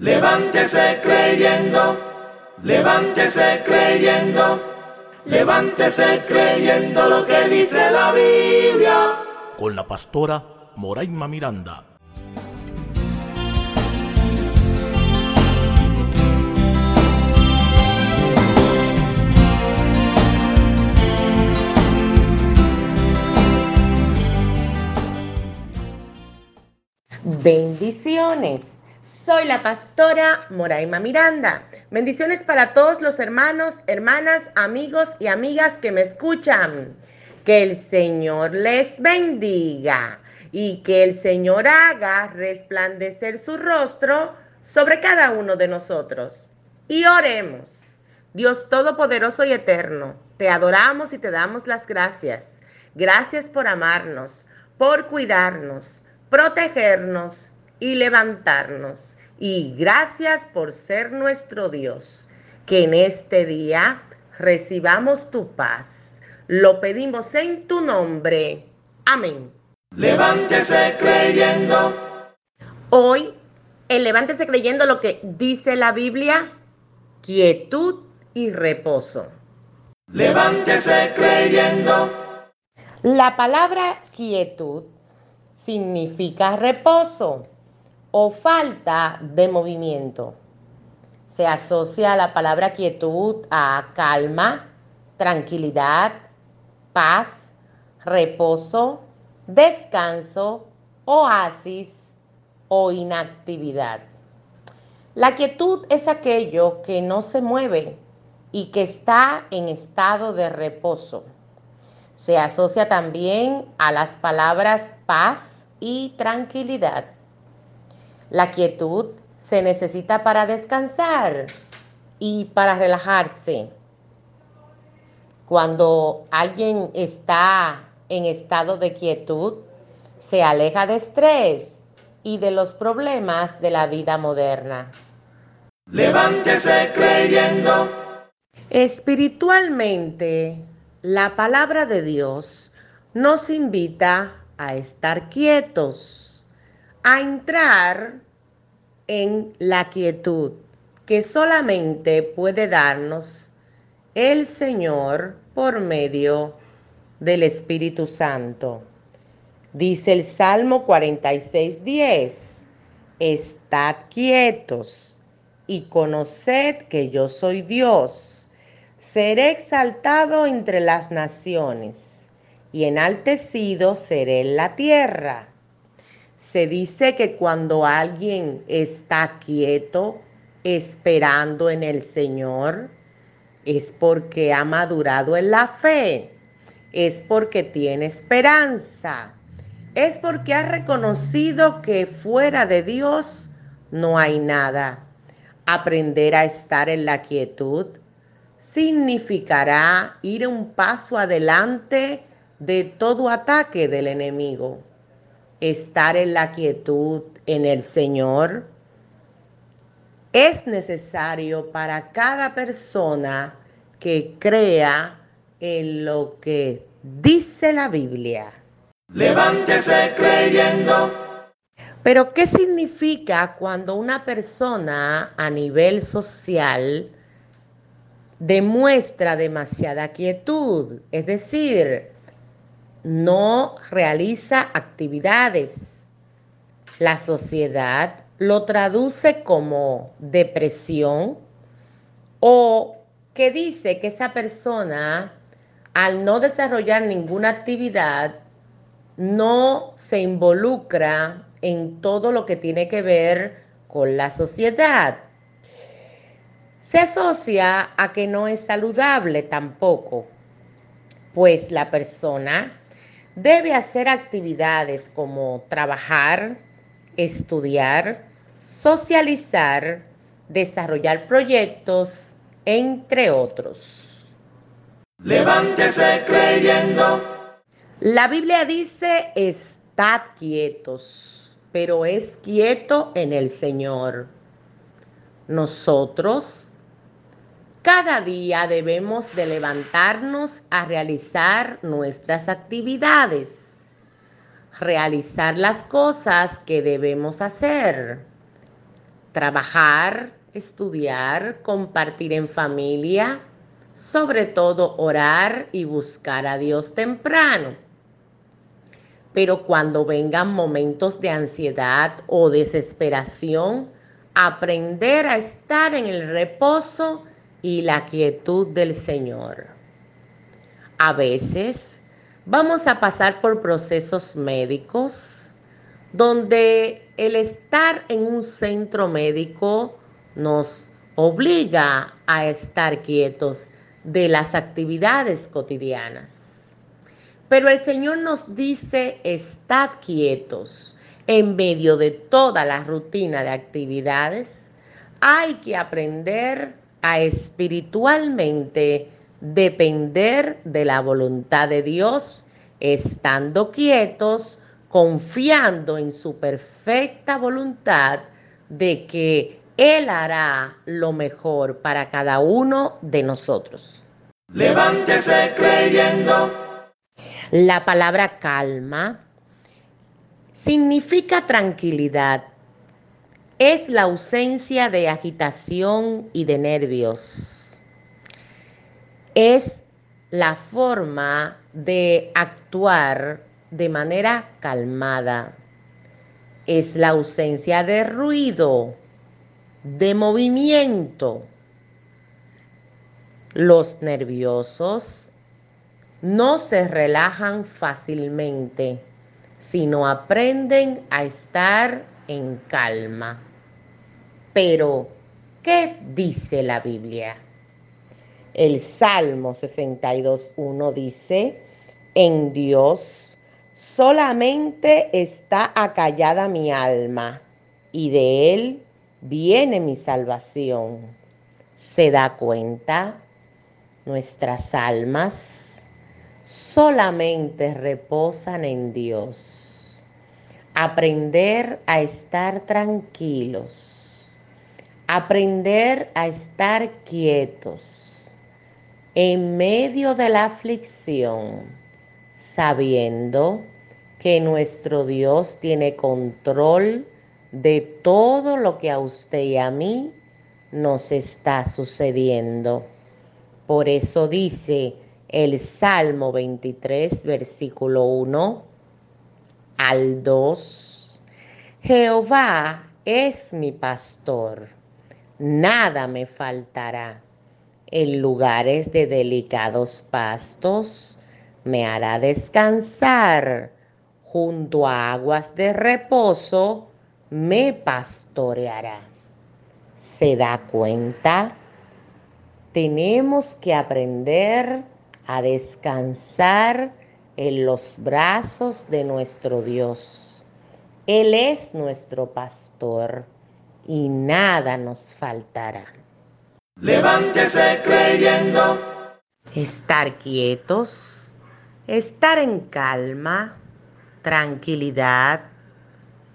Levántese creyendo, levántese creyendo, levántese creyendo lo que dice la Biblia. Con la pastora Moraima Miranda. Bendiciones. Soy la pastora Moraima Miranda. Bendiciones para todos los hermanos, hermanas, amigos y amigas que me escuchan. Que el Señor les bendiga y que el Señor haga resplandecer su rostro sobre cada uno de nosotros. Y oremos. Dios Todopoderoso y Eterno, te adoramos y te damos las gracias. Gracias por amarnos, por cuidarnos protegernos y levantarnos. Y gracias por ser nuestro Dios. Que en este día recibamos tu paz. Lo pedimos en tu nombre. Amén. Levántese creyendo. Hoy, el levántese creyendo lo que dice la Biblia, quietud y reposo. Levántese creyendo. La palabra quietud significa reposo o falta de movimiento. Se asocia la palabra quietud a calma, tranquilidad, paz, reposo, descanso, oasis o inactividad. La quietud es aquello que no se mueve y que está en estado de reposo. Se asocia también a las palabras paz y tranquilidad. La quietud se necesita para descansar y para relajarse. Cuando alguien está en estado de quietud, se aleja de estrés y de los problemas de la vida moderna. Levántese creyendo. Espiritualmente, la palabra de Dios nos invita a estar quietos, a entrar en la quietud que solamente puede darnos el Señor por medio del Espíritu Santo. Dice el Salmo 46:10, estad quietos y conoced que yo soy Dios seré exaltado entre las naciones y enaltecido seré en la tierra. Se dice que cuando alguien está quieto, esperando en el Señor, es porque ha madurado en la fe, es porque tiene esperanza, es porque ha reconocido que fuera de Dios no hay nada. Aprender a estar en la quietud significará ir un paso adelante de todo ataque del enemigo. Estar en la quietud en el Señor es necesario para cada persona que crea en lo que dice la Biblia. Levántese creyendo. Pero ¿qué significa cuando una persona a nivel social demuestra demasiada quietud, es decir, no realiza actividades. La sociedad lo traduce como depresión o que dice que esa persona al no desarrollar ninguna actividad no se involucra en todo lo que tiene que ver con la sociedad se asocia a que no es saludable tampoco, pues la persona debe hacer actividades como trabajar, estudiar, socializar, desarrollar proyectos, entre otros. Levántese creyendo. La Biblia dice, estad quietos, pero es quieto en el Señor. Nosotros cada día debemos de levantarnos a realizar nuestras actividades, realizar las cosas que debemos hacer. trabajar, estudiar, compartir en familia, sobre todo orar y buscar a Dios temprano. Pero cuando vengan momentos de ansiedad o desesperación, aprender a estar en el reposo y la quietud del Señor. A veces vamos a pasar por procesos médicos donde el estar en un centro médico nos obliga a estar quietos de las actividades cotidianas. Pero el Señor nos dice, estad quietos en medio de toda la rutina de actividades. Hay que aprender a espiritualmente depender de la voluntad de Dios, estando quietos, confiando en su perfecta voluntad de que Él hará lo mejor para cada uno de nosotros. Levántese creyendo. La palabra calma significa tranquilidad. Es la ausencia de agitación y de nervios. Es la forma de actuar de manera calmada. Es la ausencia de ruido, de movimiento. Los nerviosos no se relajan fácilmente, sino aprenden a estar en calma. Pero, ¿qué dice la Biblia? El Salmo 62.1 dice, en Dios solamente está acallada mi alma y de Él viene mi salvación. ¿Se da cuenta? Nuestras almas solamente reposan en Dios. Aprender a estar tranquilos. Aprender a estar quietos en medio de la aflicción, sabiendo que nuestro Dios tiene control de todo lo que a usted y a mí nos está sucediendo. Por eso dice el Salmo 23, versículo 1 al 2, Jehová es mi pastor, nada me faltará. En lugares de delicados pastos me hará descansar, junto a aguas de reposo me pastoreará. ¿Se da cuenta? Tenemos que aprender a descansar en los brazos de nuestro Dios. Él es nuestro pastor y nada nos faltará. Levántese creyendo. Estar quietos, estar en calma, tranquilidad,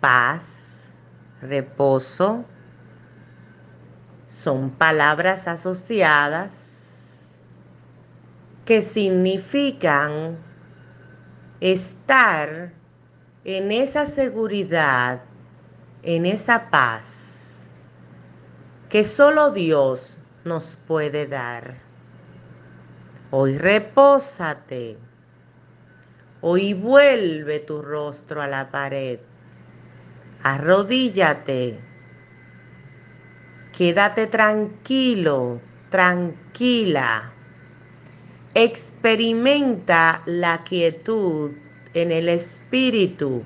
paz, reposo, son palabras asociadas que significan estar en esa seguridad, en esa paz que solo Dios nos puede dar. Hoy repósate. Hoy vuelve tu rostro a la pared. Arrodíllate. Quédate tranquilo, tranquila. Experimenta la quietud en el Espíritu.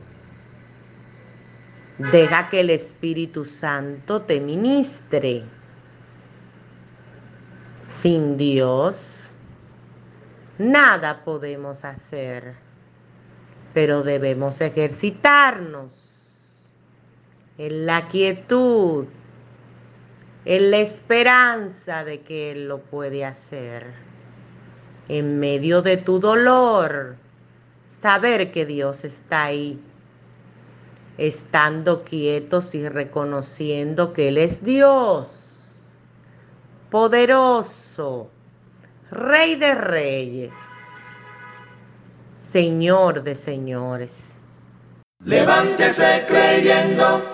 Deja que el Espíritu Santo te ministre. Sin Dios, nada podemos hacer, pero debemos ejercitarnos en la quietud, en la esperanza de que Él lo puede hacer. En medio de tu dolor, saber que Dios está ahí, estando quietos y reconociendo que Él es Dios, poderoso, Rey de reyes, Señor de señores. Levántese creyendo.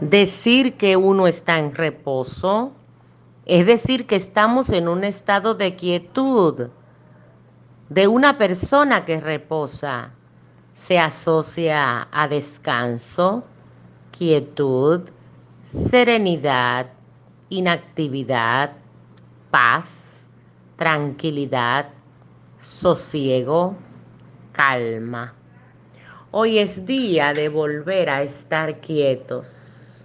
Decir que uno está en reposo es decir que estamos en un estado de quietud de una persona que reposa. Se asocia a descanso, quietud, serenidad, inactividad, paz, tranquilidad, sosiego, calma. Hoy es día de volver a estar quietos,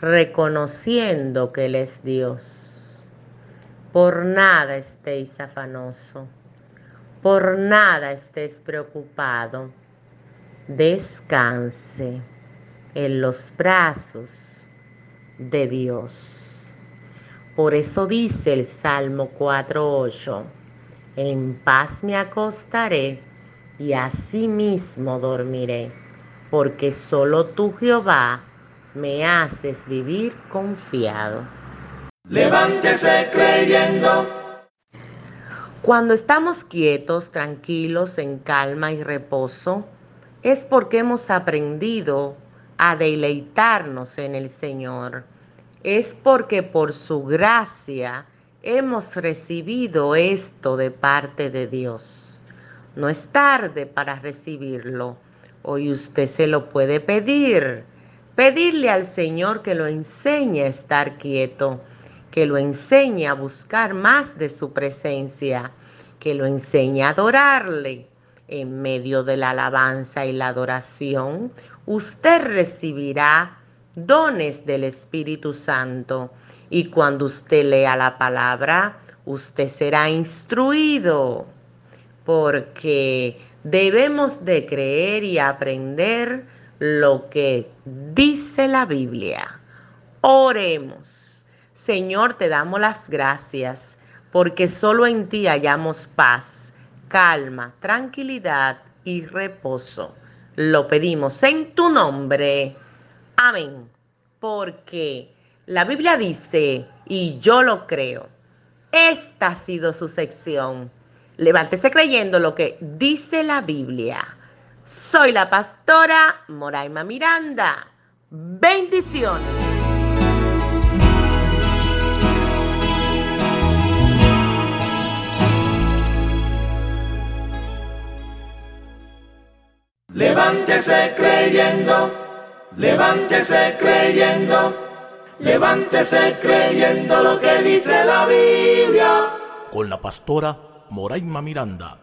reconociendo que Él es Dios. Por nada estéis afanoso, por nada estés preocupado. Descanse en los brazos de Dios. Por eso dice el Salmo 4.8, en paz me acostaré y asimismo dormiré, porque solo tú Jehová me haces vivir confiado. Levántese creyendo. Cuando estamos quietos, tranquilos, en calma y reposo, es porque hemos aprendido a deleitarnos en el Señor. Es porque por su gracia hemos recibido esto de parte de Dios. No es tarde para recibirlo. Hoy usted se lo puede pedir. Pedirle al Señor que lo enseñe a estar quieto, que lo enseñe a buscar más de su presencia, que lo enseñe a adorarle. En medio de la alabanza y la adoración, usted recibirá dones del Espíritu Santo. Y cuando usted lea la palabra, usted será instruido, porque debemos de creer y aprender lo que dice la Biblia. Oremos. Señor, te damos las gracias, porque solo en ti hallamos paz, calma, tranquilidad y reposo. Lo pedimos en tu nombre. Amén. Porque la Biblia dice, y yo lo creo, esta ha sido su sección. Levántese creyendo lo que dice la Biblia. Soy la pastora Moraima Miranda. Bendiciones. Levántese creyendo. Levántese creyendo. Levántese creyendo lo que dice la Biblia. Con la pastora Moraima Miranda.